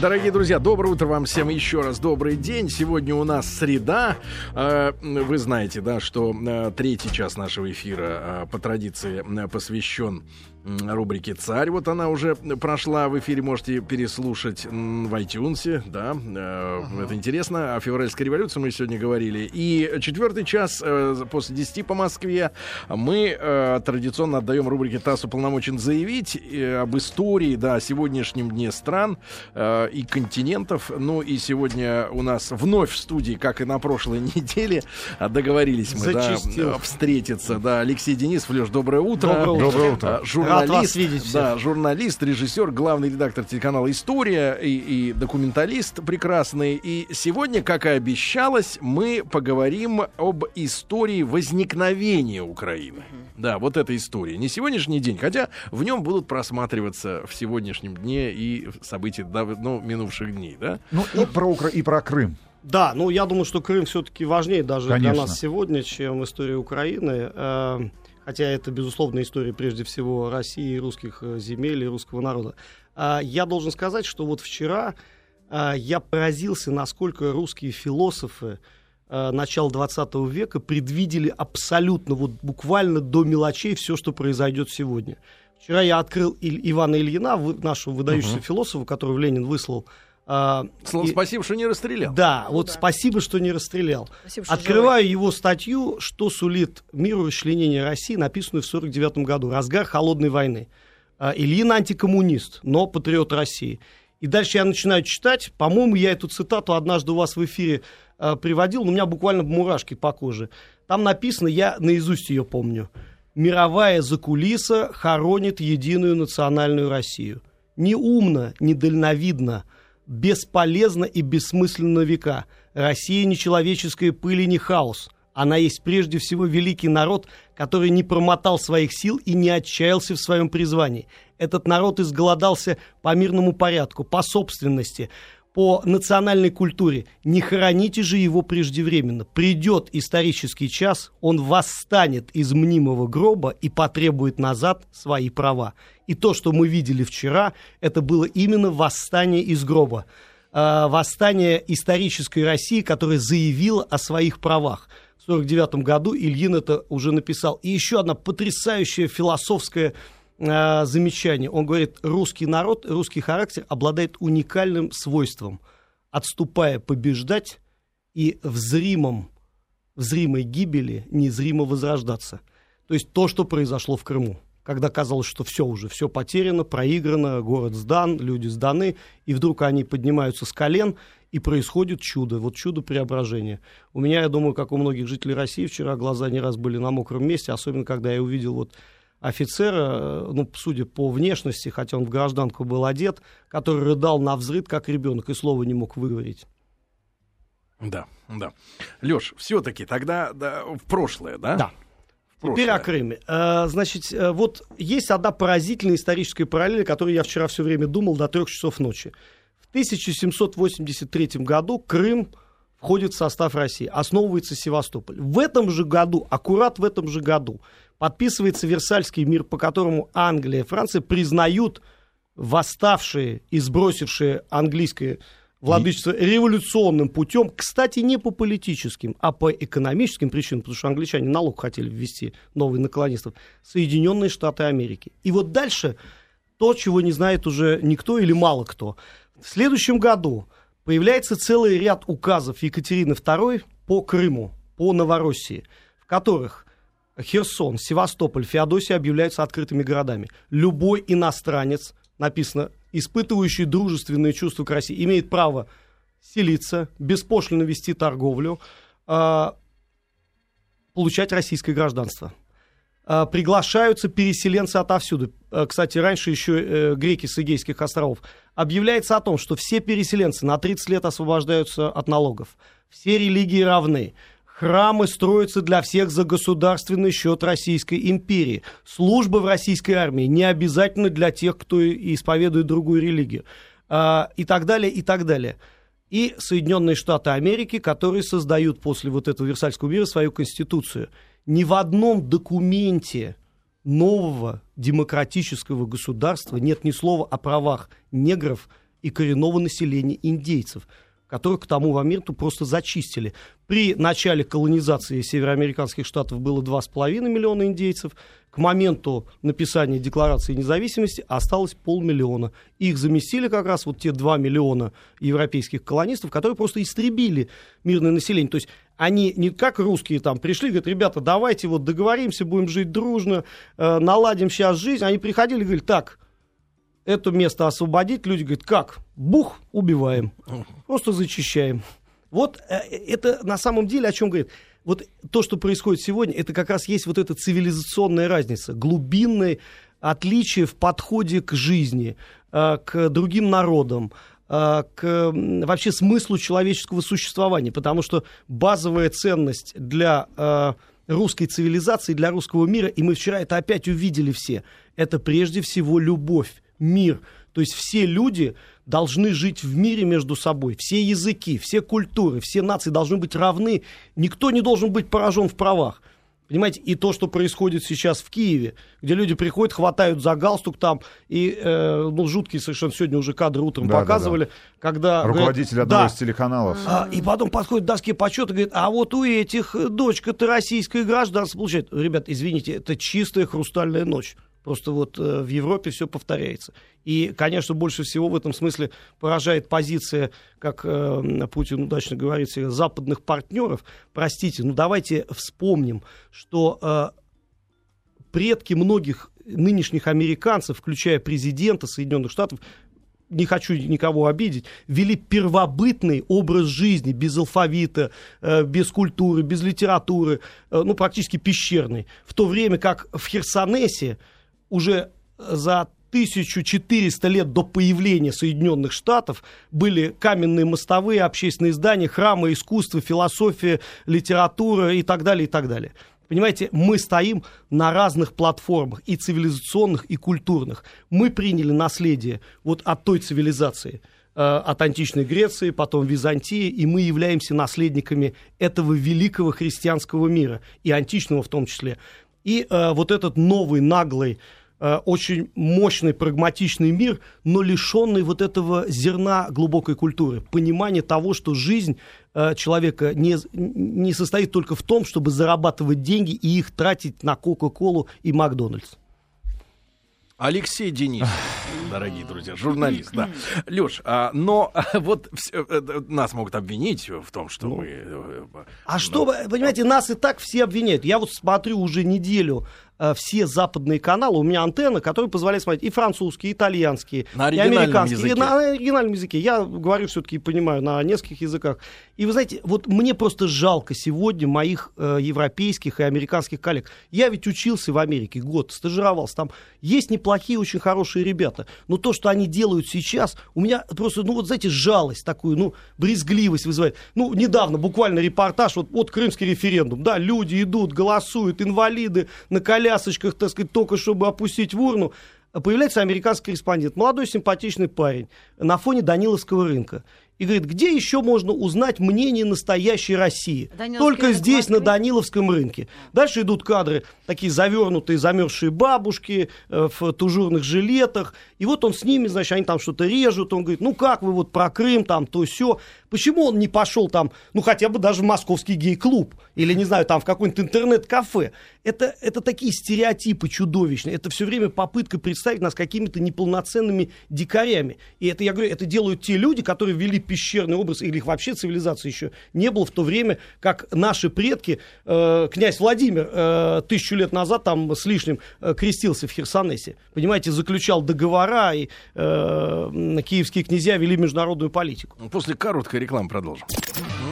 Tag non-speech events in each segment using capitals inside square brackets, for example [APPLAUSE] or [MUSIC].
Дорогие друзья, доброе утро вам всем еще раз. Добрый день. Сегодня у нас среда. Э, вы знаете, да, что э, третий час нашего эфира э, по традиции посвящен рубрике «Царь». Вот она уже прошла в эфире, можете переслушать в iTunes, да, uh-huh. это интересно. О февральской революции мы сегодня говорили. И четвертый час э, после 10 по Москве мы э, традиционно отдаем рубрике «ТАСС уполномочен заявить» об истории, да, о сегодняшнем дне стран и континентов. Ну и сегодня у нас вновь в студии, как и на прошлой [LAUGHS] неделе, договорились мы, Зачистил. да, встретиться. Да, Алексей Денисов, Леш, доброе утро. Доброе утро. Доброе утро журналист, Рад вас видеть да, журналист, режиссер, главный редактор телеканала «История» и, и документалист прекрасный. И сегодня, как и обещалось, мы поговорим об истории возникновения Украины. Да, вот эта история. Не сегодняшний день, хотя в нем будут просматриваться в сегодняшнем дне и события давно минувших дней, да? Ну и про, Укра... и про Крым. Да, ну я думаю, что Крым все-таки важнее даже Конечно. для нас сегодня, чем история Украины. Хотя это, безусловно, история прежде всего России, русских э, земель и русского народа. А, я должен сказать, что вот вчера а, я поразился, насколько русские философы а, начала 20 века предвидели абсолютно, вот буквально до мелочей все, что произойдет сегодня. Вчера я открыл Ивана Ильина, нашего выдающегося uh-huh. философа, которого Ленин выслал а, Слово и, спасибо, что не расстрелял. Да, вот да. спасибо, что не расстрелял. Спасибо, что Открываю живой. его статью, что сулит миру расчленение России, написанную в 49 году, разгар холодной войны. А, Ильин антикоммунист, но патриот России. И дальше я начинаю читать. По-моему, я эту цитату однажды у вас в эфире э, приводил, но у меня буквально мурашки по коже. Там написано, я наизусть ее помню. «Мировая закулиса хоронит единую национальную Россию». Неумно, недальновидно – бесполезна и бессмысленна века. Россия не человеческая пыль и не хаос. Она есть прежде всего великий народ, который не промотал своих сил и не отчаялся в своем призвании. Этот народ изголодался по мирному порядку, по собственности, по национальной культуре. Не хороните же его преждевременно. Придет исторический час, он восстанет из мнимого гроба и потребует назад свои права. И то, что мы видели вчера, это было именно восстание из гроба. Э, восстание исторической России, которая заявила о своих правах. В 1949 году Ильин это уже написал. И еще одна потрясающая философская э, замечание. Он говорит, русский народ, русский характер обладает уникальным свойством, отступая побеждать и в зримом, в зримой гибели незримо возрождаться. То есть то, что произошло в Крыму когда казалось, что все уже, все потеряно, проиграно, город сдан, люди сданы, и вдруг они поднимаются с колен, и происходит чудо, вот чудо преображения. У меня, я думаю, как у многих жителей России, вчера глаза не раз были на мокром месте, особенно когда я увидел вот офицера, ну, судя по внешности, хотя он в гражданку был одет, который рыдал на взрыв, как ребенок, и слова не мог выговорить. Да, да. Леш, все-таки тогда да, в прошлое, да? Да. Теперь о Крыме. Э, значит, э, вот есть одна поразительная историческая параллель, которую я вчера все время думал до трех часов ночи. В 1783 году Крым входит в состав России, основывается Севастополь. В этом же году, аккурат в этом же году, подписывается Версальский мир, по которому Англия и Франция признают восставшие и сбросившие английское владычество революционным путем, кстати, не по политическим, а по экономическим причинам, потому что англичане налог хотели ввести, новый на колонистов, Соединенные Штаты Америки. И вот дальше то, чего не знает уже никто или мало кто. В следующем году появляется целый ряд указов Екатерины II по Крыму, по Новороссии, в которых Херсон, Севастополь, Феодосия объявляются открытыми городами. Любой иностранец, написано испытывающий дружественные чувства к России, имеет право селиться, беспошлино вести торговлю, э, получать российское гражданство. Э, приглашаются переселенцы отовсюду. Э, кстати, раньше еще э, греки с Игейских островов. Объявляется о том, что все переселенцы на 30 лет освобождаются от налогов. Все религии равны. Храмы строятся для всех за государственный счет Российской империи. Служба в российской армии не обязательно для тех, кто исповедует другую религию. А, и так далее, и так далее. И Соединенные Штаты Америки, которые создают после вот этого Версальского мира свою конституцию. Ни в одном документе нового демократического государства нет ни слова о правах негров и коренного населения индейцев – которых к тому моменту просто зачистили. При начале колонизации североамериканских штатов было 2,5 миллиона индейцев. К моменту написания Декларации независимости осталось полмиллиона. Их заместили как раз вот те 2 миллиона европейских колонистов, которые просто истребили мирное население. То есть они не как русские там пришли, говорят, ребята, давайте вот договоримся, будем жить дружно, э, наладим сейчас жизнь. Они приходили и говорили, так, это место освободить, люди говорят, как? Бух, убиваем. Просто зачищаем. Вот э, это на самом деле о чем говорит. Вот то, что происходит сегодня, это как раз есть вот эта цивилизационная разница, глубинное отличие в подходе к жизни, э, к другим народам, э, к вообще смыслу человеческого существования. Потому что базовая ценность для русской цивилизации, для русского мира, и мы вчера это опять увидели все, это прежде всего любовь мир. То есть все люди должны жить в мире между собой. Все языки, все культуры, все нации должны быть равны. Никто не должен быть поражен в правах. Понимаете, и то, что происходит сейчас в Киеве, где люди приходят, хватают за галстук там, и, э, ну, жуткие совершенно сегодня уже кадры утром да, показывали, да, да. когда... Руководитель говорят, одного да, из телеканалов. А, и потом подходит к доске почета и говорит, а вот у этих дочка-то российская гражданство получает. Ребят, извините, это чистая хрустальная ночь. Просто вот э, в Европе все повторяется. И, конечно, больше всего в этом смысле поражает позиция, как э, Путин удачно говорит, западных партнеров. Простите, ну давайте вспомним, что э, предки многих нынешних американцев, включая президента Соединенных Штатов, не хочу никого обидеть, вели первобытный образ жизни, без алфавита, без культуры, без литературы, ну, практически пещерный. В то время как в Херсонесе уже за 1400 лет до появления Соединенных Штатов были каменные мостовые, общественные здания, храмы, искусство, философия, литература и так далее, и так далее. Понимаете, мы стоим на разных платформах, и цивилизационных, и культурных. Мы приняли наследие вот от той цивилизации, э, от античной Греции, потом Византии, и мы являемся наследниками этого великого христианского мира, и античного в том числе. И э, вот этот новый, наглый, э, очень мощный, прагматичный мир, но лишенный вот этого зерна глубокой культуры, понимания того, что жизнь э, человека не, не состоит только в том, чтобы зарабатывать деньги и их тратить на Кока-Колу и Макдональдс. Алексей Денис, дорогие друзья, журналист, да. Леш, а, но вот все, э, нас могут обвинить в том, что ну, мы... Э, а ну, что, понимаете, нас и так все обвиняют. Я вот смотрю уже неделю Э, все западные каналы, у меня антенна, которые позволяют смотреть и французские, и итальянские, на и американские, языке. и на оригинальном языке. Я говорю все-таки, понимаю, на нескольких языках. И вы знаете, вот мне просто жалко сегодня моих э, европейских и американских коллег. Я ведь учился в Америке год, стажировался там. Есть неплохие, очень хорошие ребята. Но то, что они делают сейчас, у меня просто, ну вот, знаете, жалость такую, ну, брезгливость вызывает. Ну, недавно буквально репортаж, вот, вот крымский референдум, да, люди идут, голосуют, инвалиды на коленях колясочках, так сказать, только чтобы опустить в урну, появляется американский корреспондент, молодой симпатичный парень на фоне Даниловского рынка и говорит, где еще можно узнать мнение настоящей России? Только здесь, на Даниловском рынке. Дальше идут кадры, такие завернутые, замерзшие бабушки э, в тужурных жилетах. И вот он с ними, значит, они там что-то режут. Он говорит, ну как вы вот про Крым, там, то все. Почему он не пошел там, ну хотя бы даже в московский гей-клуб? Или, не знаю, там в какой-нибудь интернет-кафе? Это, это такие стереотипы чудовищные. Это все время попытка представить нас какими-то неполноценными дикарями. И это, я говорю, это делают те люди, которые ввели пещерный образ, или их вообще цивилизации еще не было в то время, как наши предки, э, князь Владимир э, тысячу лет назад там с лишним э, крестился в Херсонесе. Понимаете, заключал договора, и э, киевские князья вели международную политику. После короткой рекламы продолжим.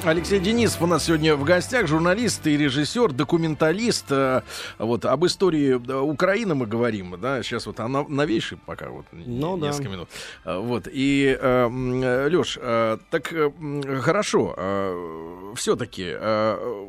Алексей Денисов у нас сегодня в гостях, журналист и режиссер, документалист. Э, вот об истории Украины мы говорим, да, сейчас вот она новейший пока вот ну, несколько да. минут. Э, вот и э, э, так э, хорошо, э, все-таки э,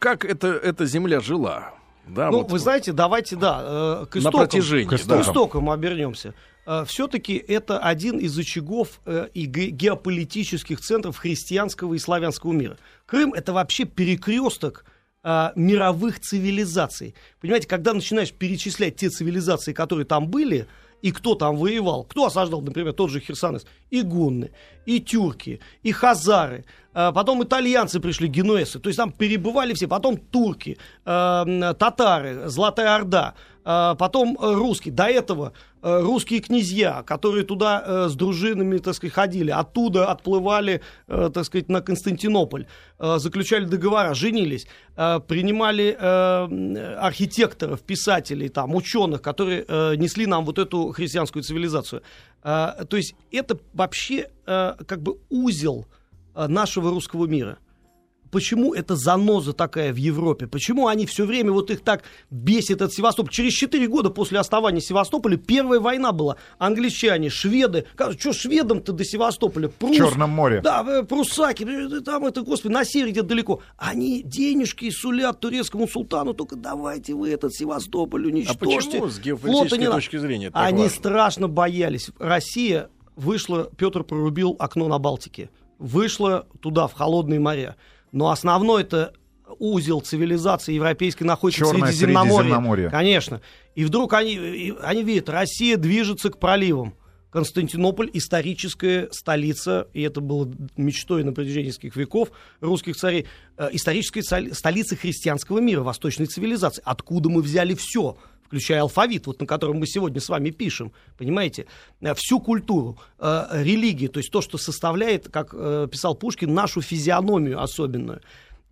как это эта земля жила? Да, ну, вот, вы знаете, давайте, да, к истокам, на протяжении, к истокам, да. истокам обернемся. Э, все-таки это один из очагов э, и геополитических центров христианского и славянского мира. Крым это вообще перекресток э, мировых цивилизаций. Понимаете, когда начинаешь перечислять те цивилизации, которые там были, И кто там воевал? Кто осаждал, например, тот же Херсонес? И гунны, и тюрки, и хазары. А потом итальянцы пришли, генуэзцы. То есть там перебывали все. Потом турки, татары, Золотая Орда. Э, потом русские. До этого э, русские князья, которые туда э, с дружинами, так сказать, ходили. Оттуда отплывали, э, так сказать, на Константинополь. Э, заключали договора, женились. Э, принимали э, архитекторов, писателей, там, ученых, которые э, несли нам вот эту христианскую цивилизацию. Э, то есть это вообще э, как бы узел э, нашего русского мира почему это заноза такая в Европе? Почему они все время вот их так бесит от Севастополя? Через 4 года после оставания Севастополя первая война была. Англичане, шведы. Что шведам-то до Севастополя? Прус, в Черном море. Да, э, прусаки. Э, там это, господи, на севере где-то далеко. Они денежки сулят турецкому султану. Только давайте вы этот Севастополь уничтожьте. А почему с геополитической не точки зрения Они важно? страшно боялись. Россия вышла, Петр прорубил окно на Балтике. Вышла туда, в холодные моря. Но основной это узел цивилизации европейской находится Черное в Средиземноморье. Средиземноморье. Конечно. И вдруг они, они видят, Россия движется к проливам. Константинополь историческая столица, и это было мечтой на протяжении нескольких веков русских царей, э, историческая столица христианского мира, восточной цивилизации. Откуда мы взяли все? Включая алфавит, вот на котором мы сегодня с вами пишем, понимаете, э, всю культуру, э, религию, то есть то, что составляет, как э, писал Пушкин, нашу физиономию особенную.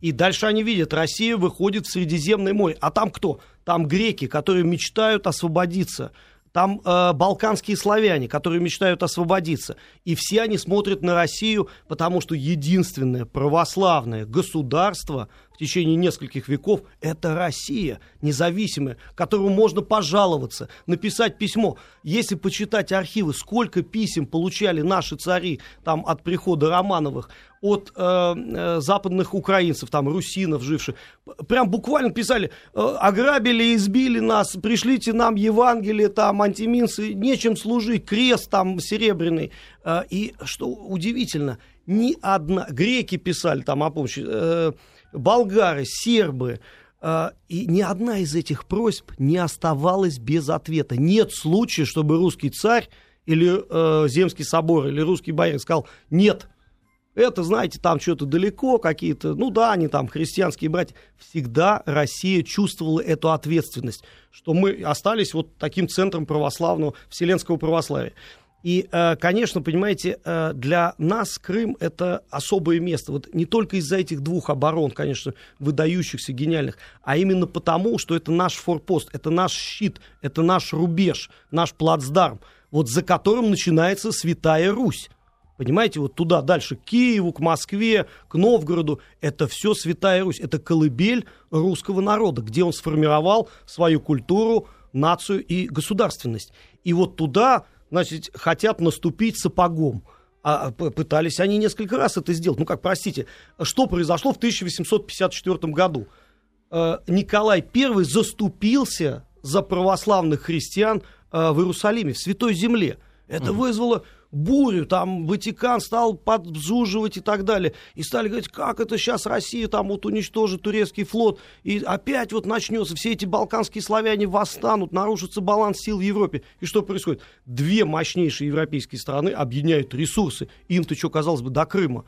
И дальше они видят, Россия выходит в Средиземное море. А там кто? Там греки, которые мечтают освободиться. Там э, балканские славяне, которые мечтают освободиться. И все они смотрят на Россию, потому что единственное православное государство в течение нескольких веков – это Россия, независимая, которому можно пожаловаться, написать письмо. Если почитать архивы, сколько писем получали наши цари там, от прихода Романовых, от э, э, западных украинцев, там, русинов, живших, прям буквально писали, э, ограбили, избили нас, пришлите нам Евангелие, там, антиминцы, нечем служить, крест там серебряный. Э, и что удивительно, ни одна, греки писали там о помощи, э, болгары, сербы, э, и ни одна из этих просьб не оставалась без ответа. Нет случая, чтобы русский царь или э, Земский собор, или русский боярин сказал «нет». Это, знаете, там что-то далеко, какие-то, ну да, они там христианские братья. Всегда Россия чувствовала эту ответственность, что мы остались вот таким центром православного, вселенского православия. И, э, конечно, понимаете, э, для нас Крым это особое место. Вот не только из-за этих двух оборон, конечно, выдающихся, гениальных, а именно потому, что это наш форпост, это наш щит, это наш рубеж, наш плацдарм, вот за которым начинается Святая Русь. Понимаете, вот туда дальше, к Киеву, к Москве, к Новгороду, это все Святая Русь, это колыбель русского народа, где он сформировал свою культуру, нацию и государственность. И вот туда значит, хотят наступить сапогом. А пытались они несколько раз это сделать. Ну как, простите, что произошло в 1854 году? Э, Николай I заступился за православных христиан э, в Иерусалиме, в Святой Земле. Это вызвало бурю, там Ватикан стал подзуживать и так далее. И стали говорить, как это сейчас Россия там вот уничтожит турецкий флот, и опять вот начнется, все эти балканские славяне восстанут, нарушится баланс сил в Европе. И что происходит? Две мощнейшие европейские страны объединяют ресурсы, им-то что, казалось бы, до Крыма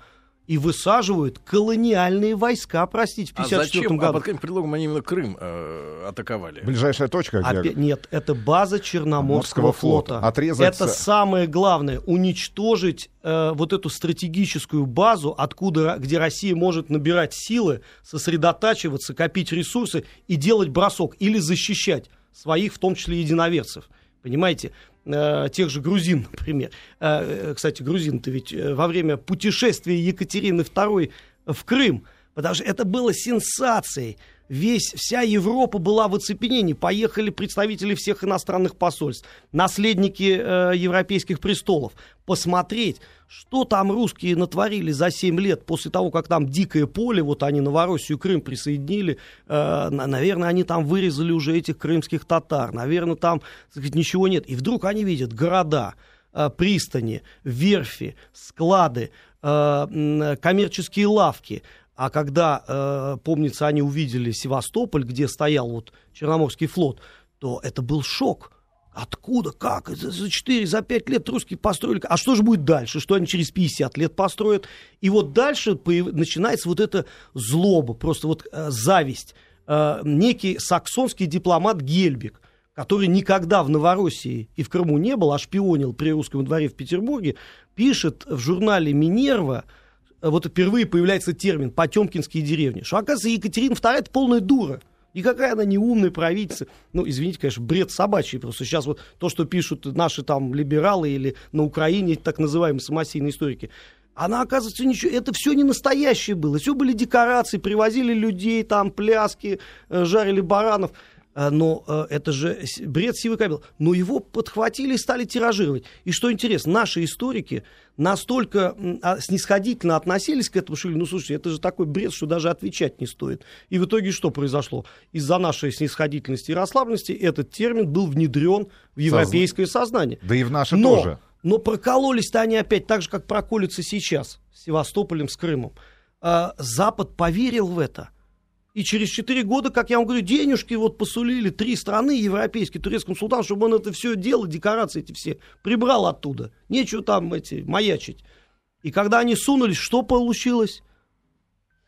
и высаживают колониальные войска, простите, в 54 а зачем? году. А под каким предлогом они именно Крым э, атаковали? Ближайшая точка, где... Опять, нет, это база Черноморского Морского флота. флота. Отрезать... Это самое главное, уничтожить э, вот эту стратегическую базу, откуда, где Россия может набирать силы, сосредотачиваться, копить ресурсы и делать бросок или защищать своих, в том числе единоверцев. Понимаете? Э, тех же грузин, например. Э, кстати, грузин-то ведь э, во время путешествия Екатерины II в Крым, потому что это было сенсацией. Весь, вся Европа была в оцепенении. Поехали представители всех иностранных посольств, наследники э, европейских престолов, посмотреть, что там русские натворили за 7 лет после того, как там дикое поле, вот они Новороссию и Крым присоединили, э, наверное, они там вырезали уже этих крымских татар, наверное, там сказать, ничего нет. И вдруг они видят города, э, пристани, верфи, склады, э, коммерческие лавки, а когда, э, помнится, они увидели Севастополь, где стоял вот Черноморский флот, то это был шок Откуда? Как? За, за 4, за 5 лет русские построили. А что же будет дальше? Что они через 50 лет построят? И вот дальше появ... начинается вот эта злоба, просто вот э, зависть. Э, некий саксонский дипломат Гельбик, который никогда в Новороссии и в Крыму не был, а шпионил при русском дворе в Петербурге, пишет в журнале «Минерва», вот впервые появляется термин «потемкинские деревни», что, оказывается, Екатерина II – это полная дура. Никакая она не умная правительница. Ну, извините, конечно, бред собачий. Просто сейчас вот то, что пишут наши там либералы или на Украине так называемые самосийные историки, она, оказывается, ничего, это все не настоящее было. Все были декорации, привозили людей, там пляски, э, жарили баранов. Э, но э, это же бред сивый кабел. Но его подхватили и стали тиражировать. И что интересно, наши историки настолько а, снисходительно относились к этому, что ну слушайте, это же такой бред, что даже отвечать не стоит. И в итоге что произошло? Из-за нашей снисходительности и расслабленности этот термин был внедрен в европейское сознание. Да и в наше но, тоже. Но прокололись-то они опять так же, как проколются сейчас с Севастополем, с Крымом. А, Запад поверил в это – и через 4 года, как я вам говорю, денежки вот посулили три страны европейские, турецкому султану, чтобы он это все дело, декорации эти все, прибрал оттуда. Нечего там эти маячить. И когда они сунулись, что получилось?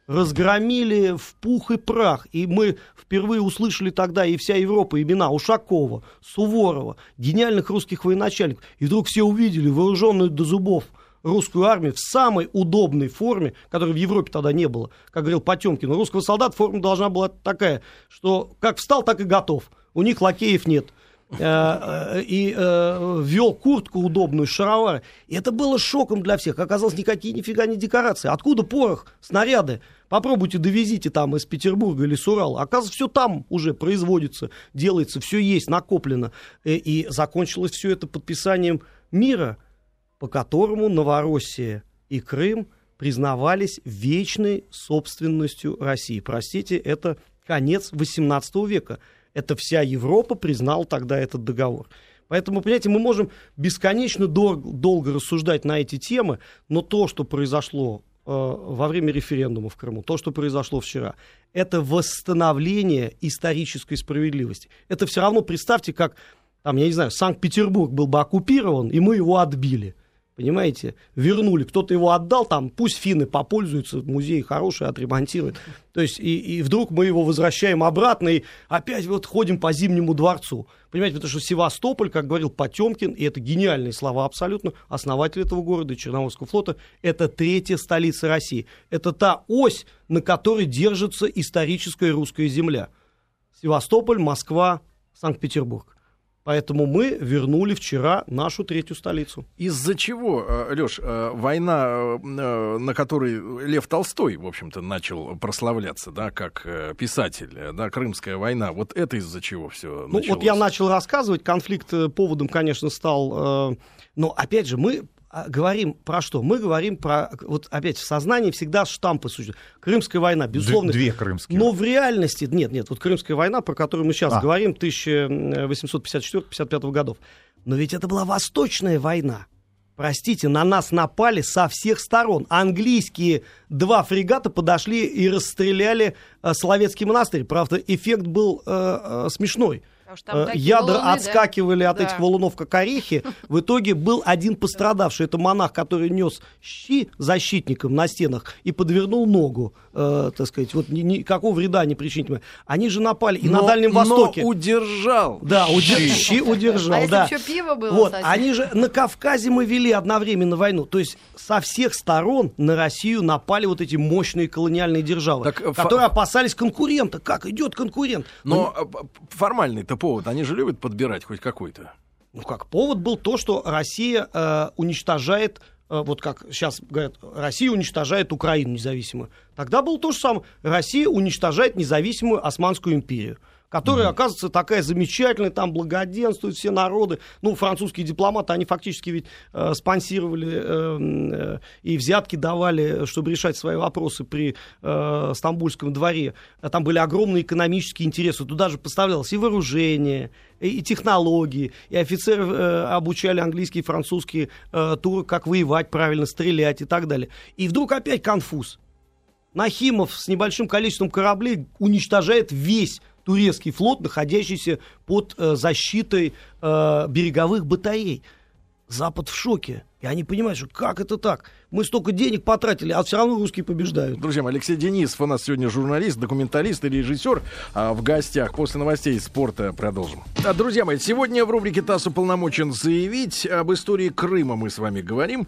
Разгромили в пух и прах. И мы впервые услышали тогда и вся Европа имена Ушакова, Суворова, гениальных русских военачальников. И вдруг все увидели вооруженную до зубов – русскую армию в самой удобной форме, которой в Европе тогда не было. Как говорил Потемкин, у русского солдата форма должна была такая, что как встал, так и готов. У них лакеев нет. Э, э, и э, ввел куртку удобную, шаровары. И это было шоком для всех. Оказалось, никакие нифига не декорации. Откуда порох, снаряды? Попробуйте довезите там из Петербурга или с Урала. Оказывается, все там уже производится, делается, все есть, накоплено. И закончилось все это подписанием мира – по которому Новороссия и Крым признавались вечной собственностью России. Простите, это конец XVIII века. Это вся Европа признала тогда этот договор. Поэтому, понимаете, мы можем бесконечно дол- долго рассуждать на эти темы, но то, что произошло э, во время референдума в Крыму, то, что произошло вчера, это восстановление исторической справедливости. Это все равно, представьте, как, там, я не знаю, Санкт-Петербург был бы оккупирован, и мы его отбили понимаете, вернули, кто-то его отдал, там, пусть финны попользуются, музей хороший, отремонтируют. То есть, и, и вдруг мы его возвращаем обратно, и опять вот ходим по Зимнему дворцу. Понимаете, потому что Севастополь, как говорил Потемкин, и это гениальные слова абсолютно, основатель этого города, Черноморского флота, это третья столица России. Это та ось, на которой держится историческая русская земля. Севастополь, Москва, Санкт-Петербург. Поэтому мы вернули вчера нашу третью столицу. Из-за чего, э, Леш, э, война, э, на которой Лев Толстой, в общем-то, начал прославляться, да, как писатель, да, Крымская война, вот это из-за чего все Ну, вот я начал рассказывать, конфликт поводом, конечно, стал... Но, опять же, мы говорим про что? Мы говорим про, вот опять в сознании всегда штампы существуют. Крымская война, безусловно. Две крымские. Но в реальности, нет, нет, вот Крымская война, про которую мы сейчас а. говорим, 1854-55 годов. Но ведь это была Восточная война. Простите, на нас напали со всех сторон. Английские два фрегата подошли и расстреляли э, Соловецкий монастырь. Правда, эффект был э, э, смешной. Э, ядра валуны, отскакивали да? от да. этих валунов, как орехи. В итоге был один пострадавший. Это монах, который нес щи защитникам на стенах и подвернул ногу, э, так сказать. Вот ни, никакого вреда не причинить. Они же напали и но, на Дальнем Востоке. Но удержал. Да, удер... щи удержал. А да. что, пиво было, вот, Они же на Кавказе мы вели одновременно войну. То есть со всех сторон на Россию напали вот эти мощные колониальные державы, так, э, которые ф... опасались конкурента. Как идет конкурент? Но Он... формальный-то повод? Они же любят подбирать хоть какой-то. Ну как, повод был то, что Россия э, уничтожает э, вот как сейчас говорят, Россия уничтожает Украину независимую. Тогда было то же самое. Россия уничтожает независимую Османскую империю которая, mm-hmm. оказывается, такая замечательная, там благоденствуют все народы. Ну, французские дипломаты, они фактически ведь э, спонсировали э, э, и взятки давали, чтобы решать свои вопросы при э, Стамбульском дворе. Там были огромные экономические интересы. Туда же поставлялось и вооружение, и, и технологии, и офицеры э, обучали английские, французские э, туры, как воевать правильно, стрелять и так далее. И вдруг опять конфуз. Нахимов с небольшим количеством кораблей уничтожает весь турецкий флот, находящийся под э, защитой э, береговых батарей. Запад в шоке. И они понимают, что как это так? Мы столько денег потратили, а все равно русские побеждают. Друзья мои, Алексей Денисов у нас сегодня журналист, документалист и режиссер а, в гостях. После новостей спорта продолжим. А, друзья мои, сегодня в рубрике ТАСС уполномочен заявить об истории Крыма мы с вами говорим.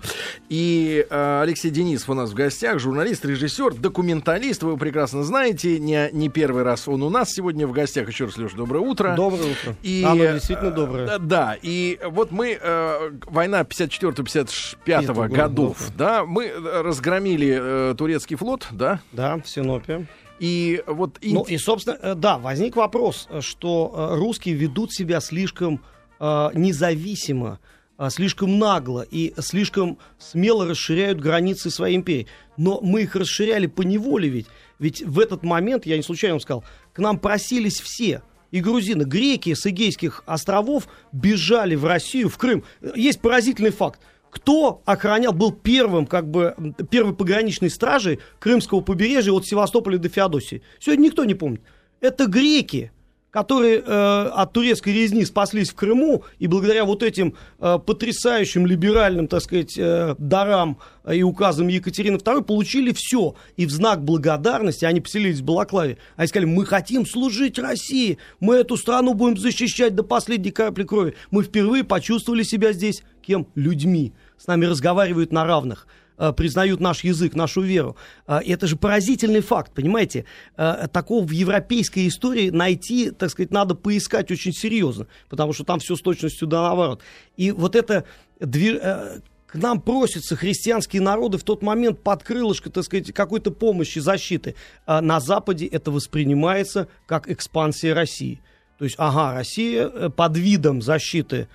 И а, Алексей Денисов у нас в гостях, журналист, режиссер, документалист. Вы его прекрасно знаете. Не, не первый раз он у нас сегодня в гостях. Еще раз, Леша, доброе утро. Доброе утро. И, Оно действительно доброе. Да, и вот мы, э, война 54-55 1955 годов, да, мы э, разгромили э, турецкий флот, да? Да, в Синопе. И вот... И... Ну и, собственно, э, да, возник вопрос, что э, русские ведут себя слишком э, независимо, слишком нагло и слишком смело расширяют границы своей империи. Но мы их расширяли по неволе ведь. Ведь в этот момент, я не случайно сказал, к нам просились все – и грузины, греки с Эгейских островов бежали в Россию, в Крым. Есть поразительный факт кто охранял, был первым, как бы, первой пограничной стражей Крымского побережья от Севастополя до Феодосии. Сегодня никто не помнит. Это греки которые э, от турецкой резни спаслись в Крыму, и благодаря вот этим э, потрясающим либеральным, так сказать, э, дарам и указам Екатерины II получили все. И в знак благодарности они поселились в Балаклаве. Они сказали, мы хотим служить России, мы эту страну будем защищать до последней капли крови. Мы впервые почувствовали себя здесь кем? Людьми. С нами разговаривают на равных. Э, признают наш язык, нашу веру. Э, это же поразительный факт, понимаете? Э, такого в европейской истории найти, так сказать, надо поискать очень серьезно, потому что там все с точностью да наоборот. И вот это к нам просятся христианские народы в тот момент под крылышко, так сказать, какой-то помощи, защиты. На Западе это воспринимается как экспансия России. То есть, ага, Россия под видом защиты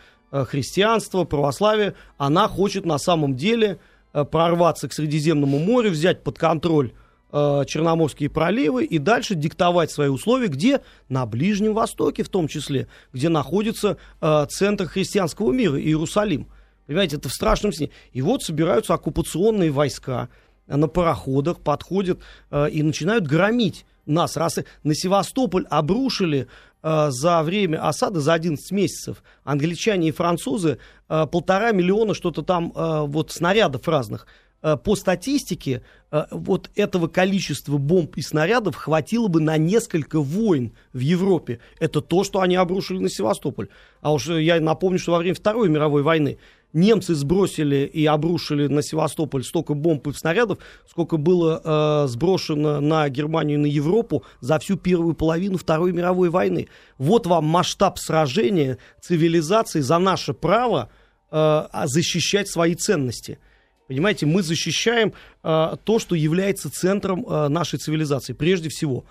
христианства, православия, она хочет на самом деле Э, прорваться к Средиземному морю, взять под контроль э, Черноморские проливы и дальше диктовать свои условия, где на Ближнем Востоке в том числе, где находится э, центр христианского мира, Иерусалим. Понимаете, это в страшном сне. И вот собираются оккупационные войска на пароходах, подходят э, и начинают громить нас. Раз на Севастополь обрушили Э, за время осады, за 11 месяцев, англичане и французы э, полтора миллиона что-то там э, вот снарядов разных. По статистике, вот этого количества бомб и снарядов хватило бы на несколько войн в Европе. Это то, что они обрушили на Севастополь. А уж я напомню, что во время Второй мировой войны немцы сбросили и обрушили на Севастополь столько бомб и снарядов, сколько было э, сброшено на Германию и на Европу за всю первую половину Второй мировой войны. Вот вам масштаб сражения цивилизации за наше право э, защищать свои ценности. Понимаете, мы защищаем э, то, что является центром э, нашей цивилизации, прежде всего,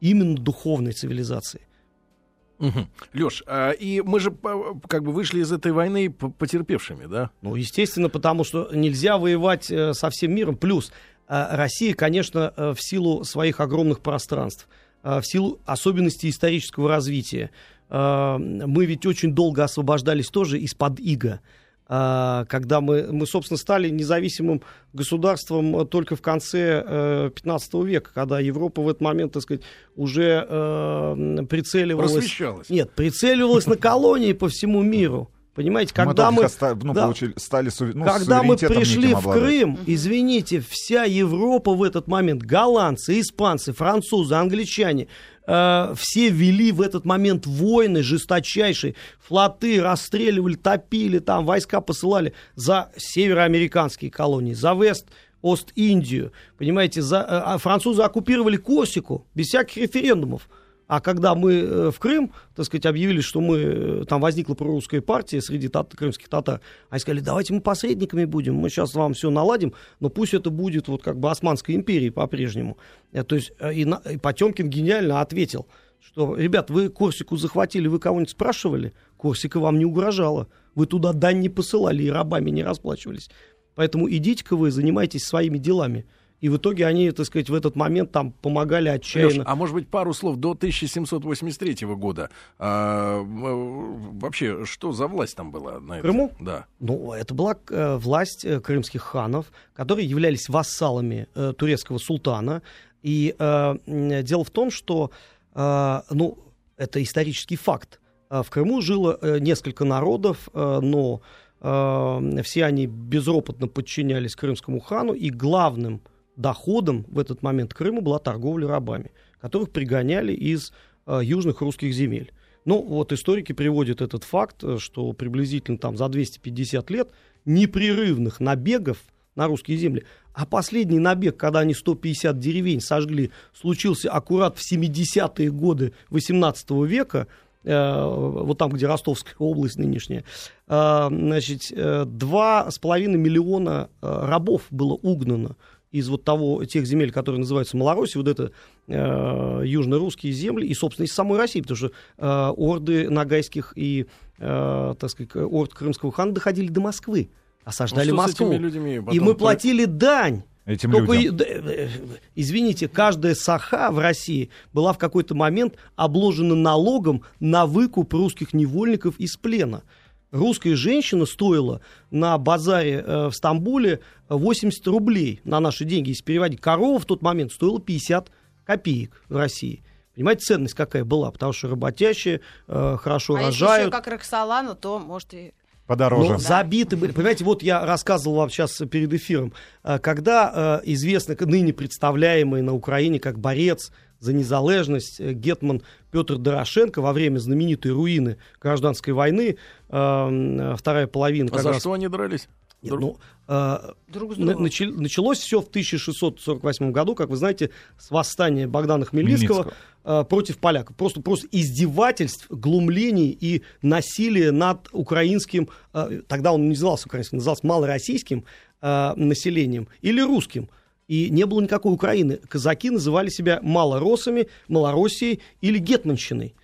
именно духовной цивилизации. Угу. Леш, а, и мы же как бы вышли из этой войны потерпевшими, да? Ну, естественно, потому что нельзя воевать э, со всем миром. Плюс э, Россия, конечно, э, в силу своих огромных пространств, в силу особенностей исторического развития, мы ведь очень долго освобождались тоже из-под иго. А, когда мы, мы, собственно, стали независимым государством только в конце э, 15 века, когда Европа в этот момент, так сказать, уже э, прицеливалась... Нет, прицеливалась на колонии по всему миру. Понимаете, когда мы, мы оста- ну, да, получили, стали ну, когда мы пришли в Крым, извините, вся Европа в этот момент, голландцы, испанцы, французы, англичане, э, все вели в этот момент войны жесточайшие, флоты расстреливали, топили, там войска посылали за североамериканские колонии, за Вест Ост-Индию, понимаете, за, э, а французы оккупировали Корсику без всяких референдумов. А когда мы э, в Крым, так сказать, объявили, что мы, э, там возникла прорусская партия среди тат, крымских татар, они сказали, давайте мы посредниками будем, мы сейчас вам все наладим, но пусть это будет вот как бы Османской империи по-прежнему. Э, то есть и, и Потемкин гениально ответил, что, ребят, вы Корсику захватили, вы кого-нибудь спрашивали? Корсика вам не угрожала. Вы туда дань не посылали и рабами не расплачивались. Поэтому идите-ка вы, занимайтесь своими делами. И в итоге они, так сказать, в этот момент там помогали отчаянно. Леш, а может быть пару слов до 1783 года? А, вообще, что за власть там была? На Крыму? Да. Ну, это была э, власть э, крымских ханов, которые являлись вассалами э, турецкого султана. И э, дело в том, что, э, ну, Это исторический факт. В Крыму жило несколько народов, но все они безропотно подчинялись крымскому хану, и главным доходом в этот момент Крыма была торговля рабами, которых пригоняли из южных русских земель. Ну, вот историки приводят этот факт, что приблизительно там за 250 лет непрерывных набегов на русские земли. А последний набег, когда они 150 деревень сожгли, случился аккурат в 70-е годы 18 века, э, вот там, где Ростовская область нынешняя, э, значит, э, 2,5 миллиона э, рабов было угнано из вот того, тех земель, которые называются Малороссией, вот это э, южно-русские земли, и, собственно, из самой России, потому что э, орды нагайских и, э, так сказать, орд крымского хана доходили до Москвы, осаждали ну, Москву. И мы платили дань. Этим Только, людям. Э, извините, каждая саха в России была в какой-то момент обложена налогом на выкуп русских невольников из плена русская женщина стоила на базаре э, в Стамбуле 80 рублей на наши деньги. Если переводить, корова в тот момент стоила 50 копеек в России. Понимаете, ценность какая была? Потому что работящие э, хорошо а рожают. если еще как Роксолана, то, может, и подороже. Ну, забиты были. Понимаете, вот я рассказывал вам сейчас перед эфиром, э, когда э, известный, ныне представляемый на Украине как борец за незалежность э, Гетман Петр Дорошенко во время знаменитой руины гражданской войны, э, вторая половина... А за раз... что они дрались? Нет, ну, э, Друг с другом. Начи, началось все в 1648 году, как вы знаете, с восстания Богдана Хмельницкого, Э, против поляков. Просто, просто издевательств, глумлений и насилия над украинским, э, тогда он не назывался украинским, назывался малороссийским э, населением или русским и не было никакой Украины. Казаки называли себя малороссами, Малороссией или Гетманщиной.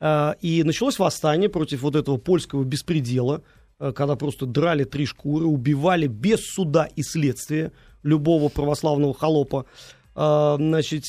Э, и началось восстание против вот этого польского беспредела, э, когда просто драли три шкуры, убивали без суда и следствия любого православного холопа. Э, значит,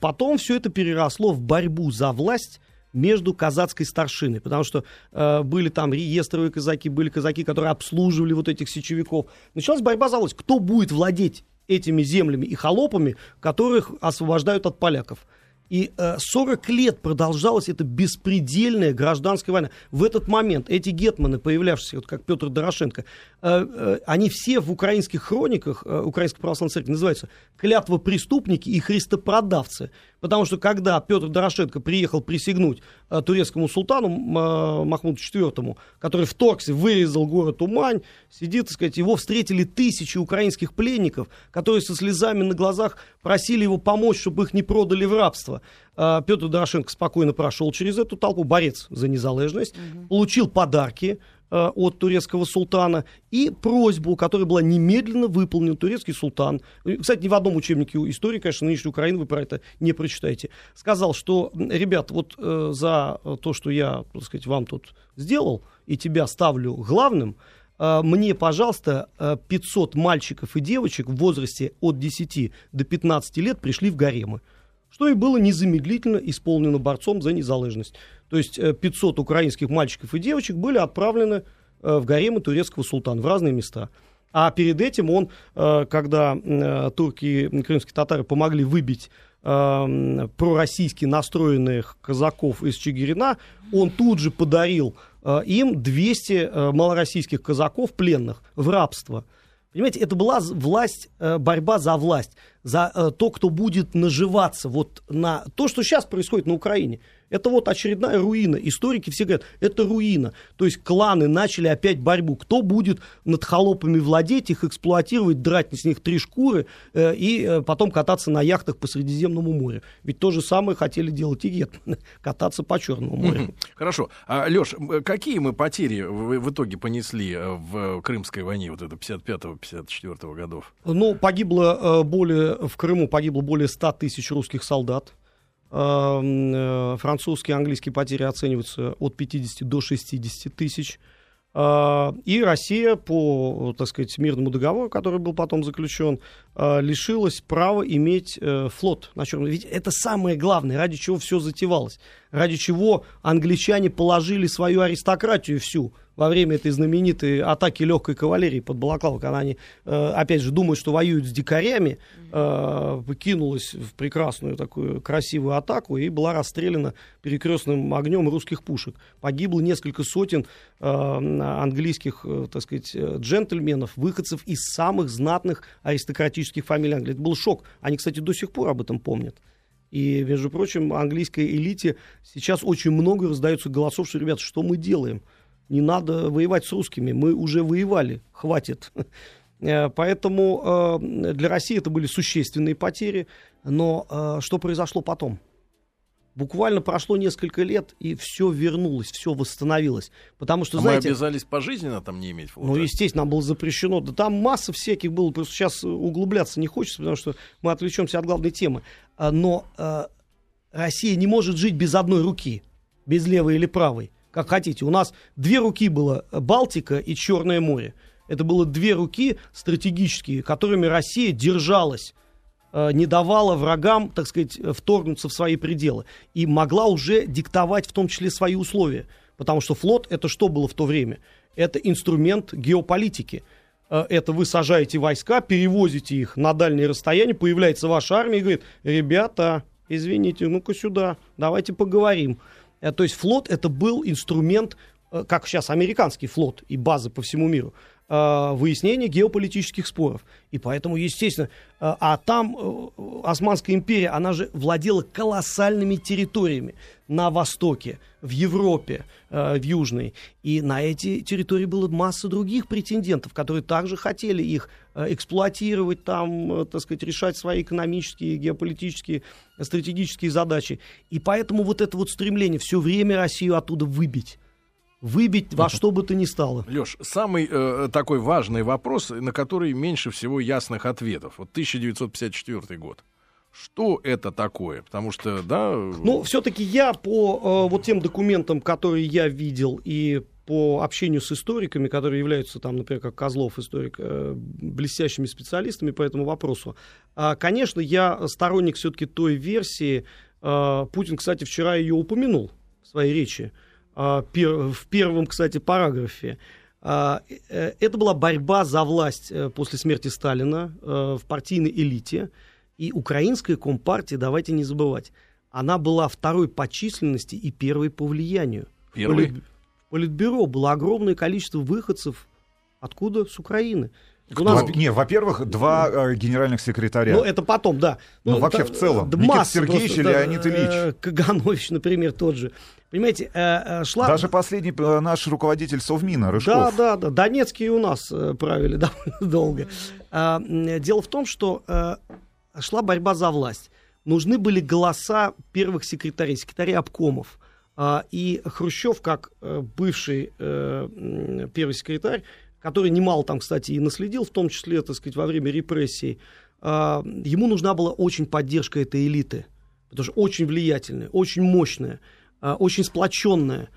потом все это переросло в борьбу за власть между казацкой старшиной, потому что э, были там реестровые казаки, были казаки, которые обслуживали вот этих сечевиков. Началась борьба за власть. Кто будет владеть этими землями и холопами, которых освобождают от поляков. И э, 40 лет продолжалась эта беспредельная гражданская война. В этот момент эти гетманы, появлявшиеся, вот как Петр Дорошенко, э, э, они все в украинских хрониках э, Украинской православной церкви называются клятва преступники и христопродавцы. Потому что когда Петр Дорошенко приехал присягнуть э, турецкому султану э, Махмуду IV, который вторгся, вырезал город Умань, сидит, так сказать, его встретили тысячи украинских пленников, которые со слезами на глазах просили его помочь, чтобы их не продали в рабство. Э, Петр Дорошенко спокойно прошел через эту толпу, борец за незалежность, угу. получил подарки, от турецкого султана и просьбу, которая была немедленно выполнена. Турецкий султан, кстати, ни в одном учебнике истории, конечно, нынешней Украины вы про это не прочитаете, сказал, что, ребят, вот э, за то, что я, так сказать, вам тут сделал и тебя ставлю главным, э, мне, пожалуйста, 500 мальчиков и девочек в возрасте от 10 до 15 лет пришли в гаремы что и было незамедлительно исполнено борцом за незалежность. То есть 500 э, украинских мальчиков и девочек были отправлены э, в гаремы турецкого султана в разные места. А перед этим он, э, когда турки, крымские татары помогли выбить пророссийски настроенных казаков из Чигирина, он тут же подарил им 200 малороссийских казаков пленных в рабство. Понимаете, это была власть, борьба за власть, за то, кто будет наживаться вот на то, что сейчас происходит на Украине. Это вот очередная руина. Историки все говорят, это руина. То есть кланы начали опять борьбу. Кто будет над холопами владеть, их эксплуатировать, драть с них три шкуры э, и э, потом кататься на яхтах по Средиземному морю. Ведь то же самое хотели делать и гетманы. [LAUGHS] Кататься по Черному морю. Хорошо. А, Леш, какие мы потери в, в итоге понесли э, в Крымской войне, вот это 55-54 годов? Ну, погибло э, более, в Крыму погибло более 100 тысяч русских солдат. Эм, э, французские и английские потери оцениваются от 50 до 60 тысяч. Э, и Россия по, так сказать, мирному договору, который был потом заключен, э, лишилась права иметь флот на Черном. Ведь это самое главное, ради чего все затевалось. Ради чего англичане положили свою аристократию всю во время этой знаменитой атаки легкой кавалерии под Балаклавой, когда они, э, опять же, думают, что воюют с дикарями, э, кинулась в прекрасную такую красивую атаку и была расстреляна перекрестным огнем русских пушек. Погибло несколько сотен э, английских, так сказать, джентльменов, выходцев из самых знатных аристократических фамилий Англии. Это был шок. Они, кстати, до сих пор об этом помнят. И, между прочим, английской элите сейчас очень много раздается голосов, что, ребята, что мы делаем? Не надо воевать с русскими, мы уже воевали, хватит. Э, поэтому э, для России это были существенные потери. Но э, что произошло потом? Буквально прошло несколько лет, и все вернулось, все восстановилось. Потому что, а знаете... мы обязались пожизненно там не иметь флота? Ну, естественно, нам было запрещено. Да там масса всяких было, просто сейчас углубляться не хочется, потому что мы отвлечемся от главной темы. Но Россия не может жить без одной руки, без левой или правой как хотите. У нас две руки было Балтика и Черное море. Это было две руки стратегические, которыми Россия держалась э, не давала врагам, так сказать, вторгнуться в свои пределы. И могла уже диктовать в том числе свои условия. Потому что флот это что было в то время? Это инструмент геополитики. Э, это вы сажаете войска, перевозите их на дальние расстояния, появляется ваша армия и говорит, ребята, извините, ну-ка сюда, давайте поговорим. Э, то есть флот это был инструмент, э, как сейчас американский флот и базы по всему миру, э, выяснения геополитических споров. И поэтому, естественно, а там Османская империя, она же владела колоссальными территориями на Востоке, в Европе, в Южной. И на эти территории было масса других претендентов, которые также хотели их эксплуатировать там, так сказать, решать свои экономические, геополитические, стратегические задачи. И поэтому вот это вот стремление все время Россию оттуда выбить выбить во [LAUGHS] что бы то ни стало. Леш, самый э, такой важный вопрос, на который меньше всего ясных ответов. Вот 1954 год. Что это такое? Потому что, да... Ну, все-таки я по э, вот тем документам, которые я видел, и по общению с историками, которые являются, там, например, как Козлов, историк, э, блестящими специалистами по этому вопросу, э, конечно, я сторонник все-таки той версии, э, Путин, кстати, вчера ее упомянул в своей речи, э, в первом, кстати, параграфе. Э, э, это была борьба за власть э, после смерти Сталина э, в партийной элите, и украинская компартия, давайте не забывать, она была второй по численности и первой по влиянию. Первый? Политбюро было огромное количество выходцев. Откуда? С Украины. У нас... Во- не, во-первых, два э, генеральных секретаря. Ну, это потом, да. Ну, ну вообще да, в целом. Да, Никита Сергеевич просто, и да, Леонид Ильич. Э, Каганович, например, тот же. Понимаете, э, э, шла... Даже последний э, наш руководитель Совмина, Рыжков. Да, да, да. Донецкие у нас э, правили [LAUGHS] довольно долго. Э, дело в том, что э, шла борьба за власть. Нужны были голоса первых секретарей, секретарей обкомов. А, и Хрущев, как э, бывший э, первый секретарь, который немало там, кстати, и наследил, в том числе, так сказать, во время репрессий, а, ему нужна была очень поддержка этой элиты, потому что очень влиятельная, очень мощная, а, очень сплоченная.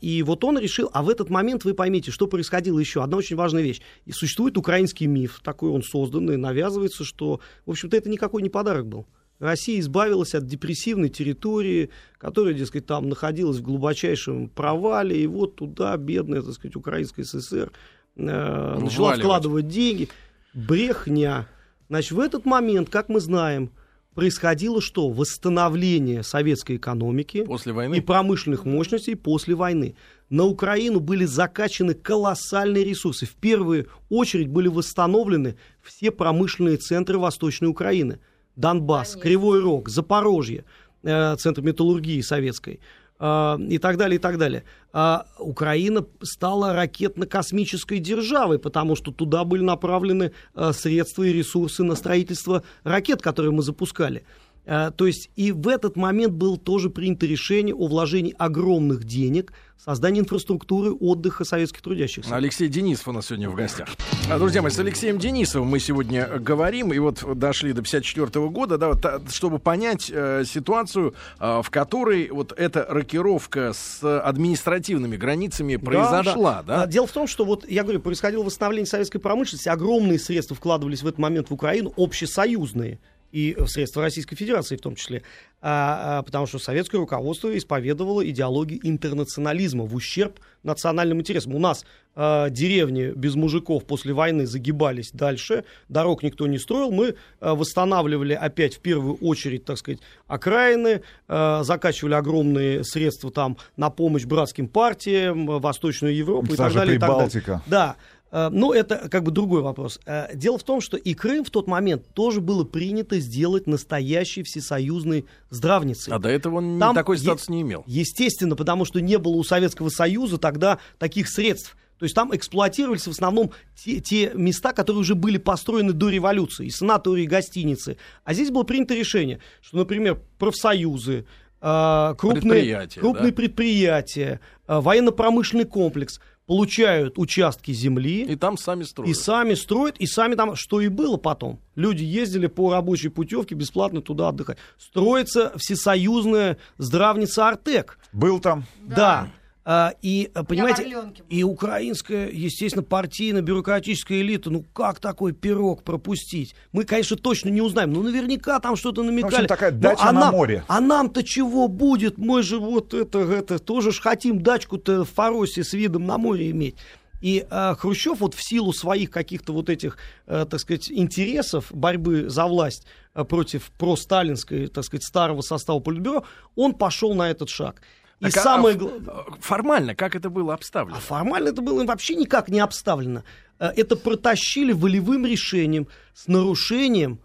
И вот он решил, а в этот момент вы поймите, что происходило еще. Одна очень важная вещь. И существует украинский миф, такой он созданный, навязывается, что, в общем-то, это никакой не подарок был. Россия избавилась от депрессивной территории, которая, дескать, там находилась в глубочайшем провале, и вот туда бедная, так сказать, Украинская ССР э, начала вкладывать деньги. Брехня. Значит, в этот момент, как мы знаем, происходило что? Восстановление советской экономики после войны. и промышленных мощностей после войны. На Украину были закачаны колоссальные ресурсы. В первую очередь были восстановлены все промышленные центры Восточной Украины – Донбасс, Конечно. Кривой Рог, Запорожье, э, центр металлургии советской и так далее, и так далее. А Украина стала ракетно-космической державой, потому что туда были направлены э, средства и ресурсы на строительство ракет, которые мы запускали. Э, то есть и в этот момент было тоже принято решение о вложении огромных денег в создание инфраструктуры отдыха советских трудящихся. Алексей Денисов у нас сегодня в гостях. А, друзья мои, с Алексеем Денисовым мы сегодня говорим, и вот дошли до 54 года, да, вот, чтобы понять э, ситуацию, э, в которой вот эта рокировка с административными границами произошла. Да, да. Да? Дело в том, что вот, я говорю, происходило восстановление советской промышленности, огромные средства вкладывались в этот момент в Украину, общесоюзные и средства Российской Федерации в том числе, а, а, потому что советское руководство исповедовало идеологию интернационализма в ущерб национальным интересам. У нас а, деревни без мужиков после войны загибались дальше, дорог никто не строил, мы а, восстанавливали опять в первую очередь, так сказать, окраины, а, закачивали огромные средства там на помощь братским партиям, Восточную Европу и так далее. И так далее. Да, ну, это как бы другой вопрос. Э, дело в том, что и Крым в тот момент тоже было принято сделать настоящей всесоюзной здравницей. А до этого он Там такой статус не имел. Естественно, потому что не было у Советского Союза тогда таких средств. То есть там эксплуатировались в основном те, те места, которые уже были построены до революции, и санатории, и гостиницы. А здесь было принято решение, что, например, профсоюзы, э, крупные предприятия, крупные да? предприятия военно-промышленный комплекс – получают участки земли. И там сами строят. И сами строят, и сами там, что и было потом. Люди ездили по рабочей путевке бесплатно туда отдыхать. Строится всесоюзная здравница Артек. Был там. Да. да. А, и, а, понимаете, и украинская, естественно, партийно-бюрократическая элита, ну как такой пирог пропустить? Мы, конечно, точно не узнаем, но наверняка там что-то намекали. В общем, такая дача а на нам, море. А нам-то чего будет? Мы же вот это, это тоже ж хотим дачку-то в Фаросе с видом на море иметь. И э, Хрущев вот в силу своих каких-то вот этих, э, так сказать, интересов борьбы за власть э, против просталинской, так сказать, старого состава Политбюро, он пошел на этот шаг. И так, самое... а, формально как это было обставлено? А формально это было вообще никак не обставлено. Э, это протащили волевым решением с нарушением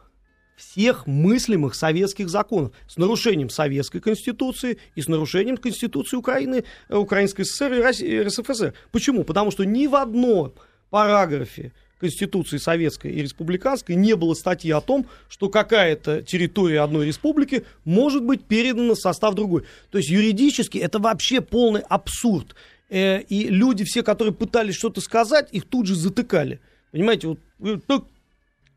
всех мыслимых советских законов, с нарушением советской конституции и с нарушением конституции Украины, э, Украинской ССР и России, РСФСР. Почему? Потому что ни в одном параграфе Конституции Советской и Республиканской не было статьи о том, что какая-то территория одной республики может быть передана в состав другой. То есть юридически это вообще полный абсурд. Э, и люди все, которые пытались что-то сказать, их тут же затыкали. Понимаете, вот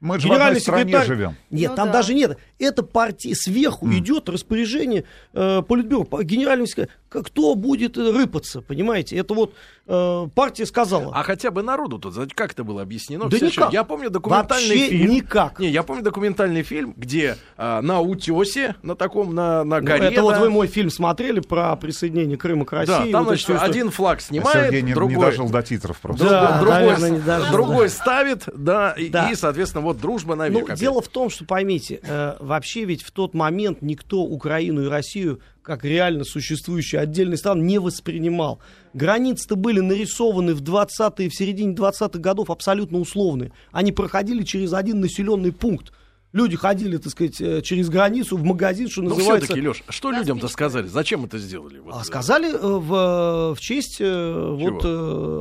мы же в одной стране секретарь... живем. Нет, ну, там да. даже нет. Это партия сверху mm. идет распоряжение э, Политбюро, генерального секретаря кто будет э, рыпаться, понимаете? Это вот э, партия сказала. А хотя бы народу тут, как это было объяснено? Да никак. Я помню документальный Вообще фильм. никак. Не, я помню документальный фильм, где э, на утесе, на таком, на, на ну, горе... Ну, это вот вы мой фильм смотрели про присоединение Крыма к России. Да, там, вот значит, один флаг снимает, Сергей не, другой... не дожил до титров просто. Да, другой, наверное, другой ставит, да, да. И, и, соответственно, вот дружба навек. Ну, дело в том, что, поймите, э, вообще ведь в тот момент никто Украину и Россию как реально существующий отдельный стран, не воспринимал. Границы-то были нарисованы в 20-е, в середине 20-х годов абсолютно условные. Они проходили через один населенный пункт. Люди ходили, так сказать, э, через границу в магазин, что Но ну, называется... все-таки, Леш, что людям-то сказали? Зачем это сделали? Вот, а сказали э, в, в честь э, вот,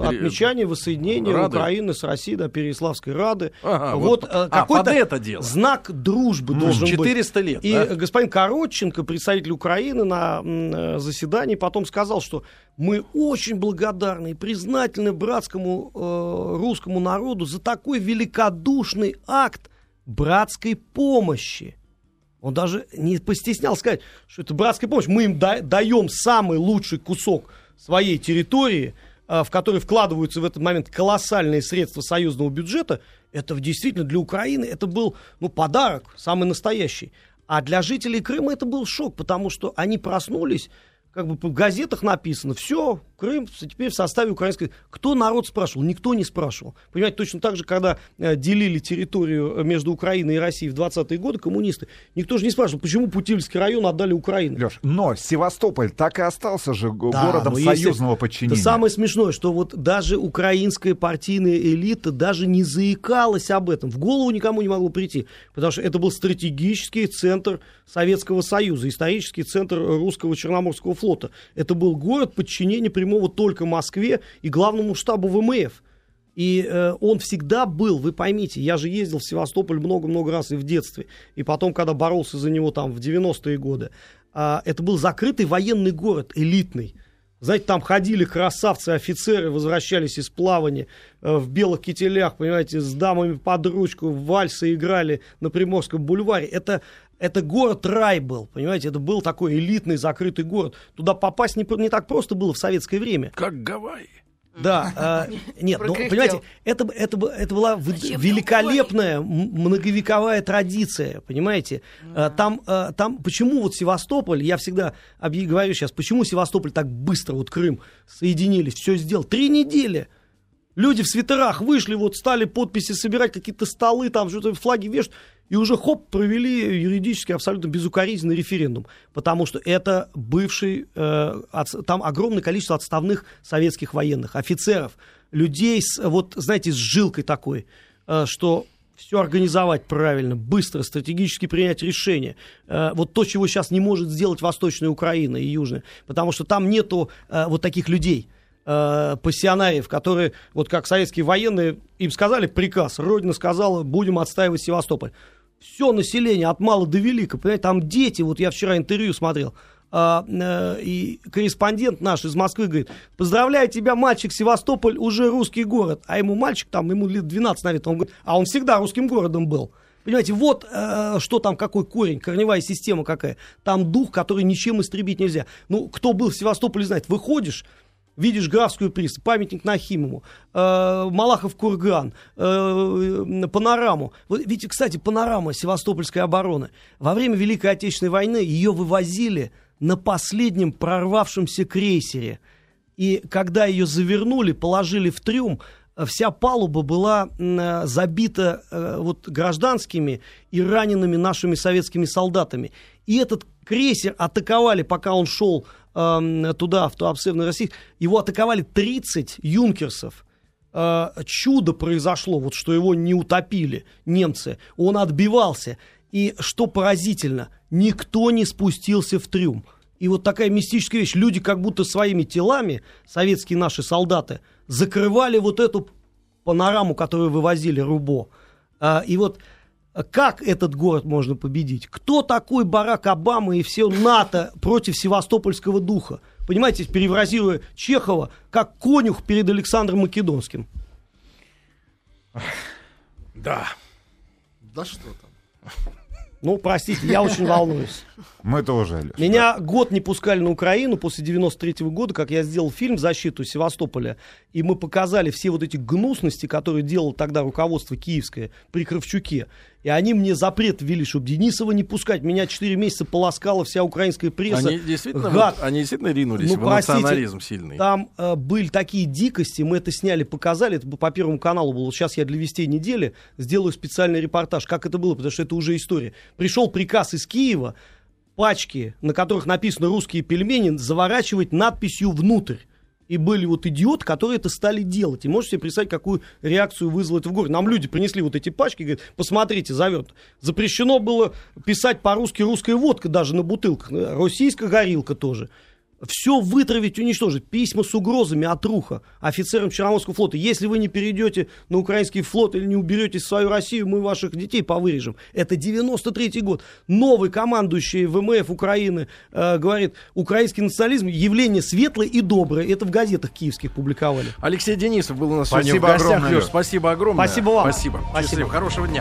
отмечания воссоединения Рады? Украины с Россией, да, Переславской Рады. Ага, вот, вот а, какой-то это дело. знак дружбы mm, должен 400 быть. 400 лет, И да? господин Коротченко, представитель Украины на заседании, потом сказал, что мы очень благодарны и признательны братскому э, русскому народу за такой великодушный акт братской помощи. Он даже не постеснял сказать, что это братская помощь. Мы им да, даем самый лучший кусок своей территории, э, в который вкладываются в этот момент колоссальные средства союзного бюджета. Это действительно для Украины это был ну, подарок, самый настоящий. А для жителей Крыма это был шок, потому что они проснулись как бы в газетах написано, все, Крым теперь в составе украинской... Кто народ спрашивал? Никто не спрашивал. Понимаете, точно так же, когда э, делили территорию э, между Украиной и Россией в 20-е годы коммунисты, никто же не спрашивал, почему Путильский район отдали Украине. Леш, но Севастополь так и остался же да, городом союзного если... подчинения. Это самое смешное, что вот даже украинская партийная элита даже не заикалась об этом. В голову никому не могло прийти, потому что это был стратегический центр Советского Союза, исторический центр русского Черноморского флота. Это был город подчинения прямого только Москве и главному штабу ВМФ. И э, он всегда был, вы поймите, я же ездил в Севастополь много-много раз и в детстве, и потом, когда боролся за него там в 90-е годы, э, это был закрытый военный город, элитный. Знаете, там ходили красавцы, офицеры, возвращались из плавания э, в белых кителях, понимаете, с дамами под ручку, вальсы играли на Приморском бульваре. Это это город рай был, понимаете, это был такой элитный закрытый город. Туда попасть не, не так просто было в советское время. Как Гавайи. Да, э, нет, ну, понимаете, это, это, это была великолепная многовековая традиция, понимаете? Э, там, э, там, почему вот Севастополь, я всегда говорю сейчас, почему Севастополь так быстро, вот Крым, соединились, все сделал, три недели. Люди в свитерах вышли, вот стали подписи собирать, какие-то столы, там что-то флаги вешают, и уже хоп, провели юридически абсолютно безукоризненный референдум, потому что это бывший, э, от, там огромное количество отставных советских военных, офицеров, людей с, вот, знаете, с жилкой такой, э, что все организовать правильно, быстро, стратегически принять решение. Э, вот то, чего сейчас не может сделать Восточная Украина и Южная, потому что там нету э, вот таких людей – э, пассионариев, которые, вот как советские военные, им сказали приказ, Родина сказала, будем отстаивать Севастополь. Все население от мала до велика, понимаете, там дети, вот я вчера интервью смотрел, э, э, и корреспондент наш из Москвы говорит, поздравляю тебя, мальчик, Севастополь уже русский город. А ему мальчик, там, ему лет 12, наверное, он говорит, а он всегда русским городом был. Понимаете, вот э, что там, какой корень, корневая система какая. Там дух, который ничем истребить нельзя. Ну, кто был в Севастополе, знает, выходишь, видишь Графскую пристань, памятник Нахимову, э, Малахов курган, э, панораму. Вот, видите, кстати, панорама Севастопольской обороны. Во время Великой Отечественной войны ее вывозили на последнем прорвавшемся крейсере. И когда ее завернули, положили в трюм, вся палуба была э, забита э, вот, гражданскими и ранеными нашими советскими солдатами. И этот крейсер атаковали, пока он шел туда, в Туапсе, в России, его атаковали 30 юнкерсов. Э, чудо произошло, вот что его не утопили немцы. Он отбивался. И что поразительно, никто не спустился в трюм. И вот такая мистическая вещь. Люди как будто своими телами, советские наши солдаты, закрывали вот эту панораму, которую вывозили Рубо. А, и вот как этот город можно победить? Кто такой Барак Обама и все НАТО против севастопольского духа? Понимаете, перефразируя Чехова, как конюх перед Александром Македонским. Да. Да что там. Ну, простите, я очень волнуюсь. Мы тоже, Леш, Меня да. год не пускали на Украину после 93-го года, как я сделал фильм в защиту Севастополя, и мы показали все вот эти гнусности, которые делало тогда руководство киевское при Кравчуке. И они мне запрет ввели, чтобы Денисова не пускать. Меня 4 месяца полоскала вся украинская пресса. Они действительно, Гад. Вот, они действительно ринулись ну, в простите, национализм сильный. Там э, были такие дикости, мы это сняли, показали, это по Первому каналу было. Сейчас я для Вестей недели сделаю специальный репортаж, как это было, потому что это уже история. Пришел приказ из Киева, пачки, на которых написано «русские пельмени», заворачивать надписью «внутрь» и были вот идиоты, которые это стали делать. И можете себе представить, какую реакцию вызвало это в городе. Нам люди принесли вот эти пачки, говорят, посмотрите, зовет. Запрещено было писать по-русски русская водка даже на бутылках, российская горилка тоже все вытравить, уничтожить. Письма с угрозами от руха офицерам Черноморского флота. Если вы не перейдете на украинский флот или не уберете свою Россию, мы ваших детей повырежем. Это 93 год. Новый командующий ВМФ Украины э, говорит, украинский национализм явление светлое и доброе. Это в газетах киевских публиковали. Алексей Денисов был у нас Спасибо сегодня в гостях. Огромное. Леш, спасибо огромное. Спасибо вам. Спасибо. Спасибо. Счастливо. Хорошего дня.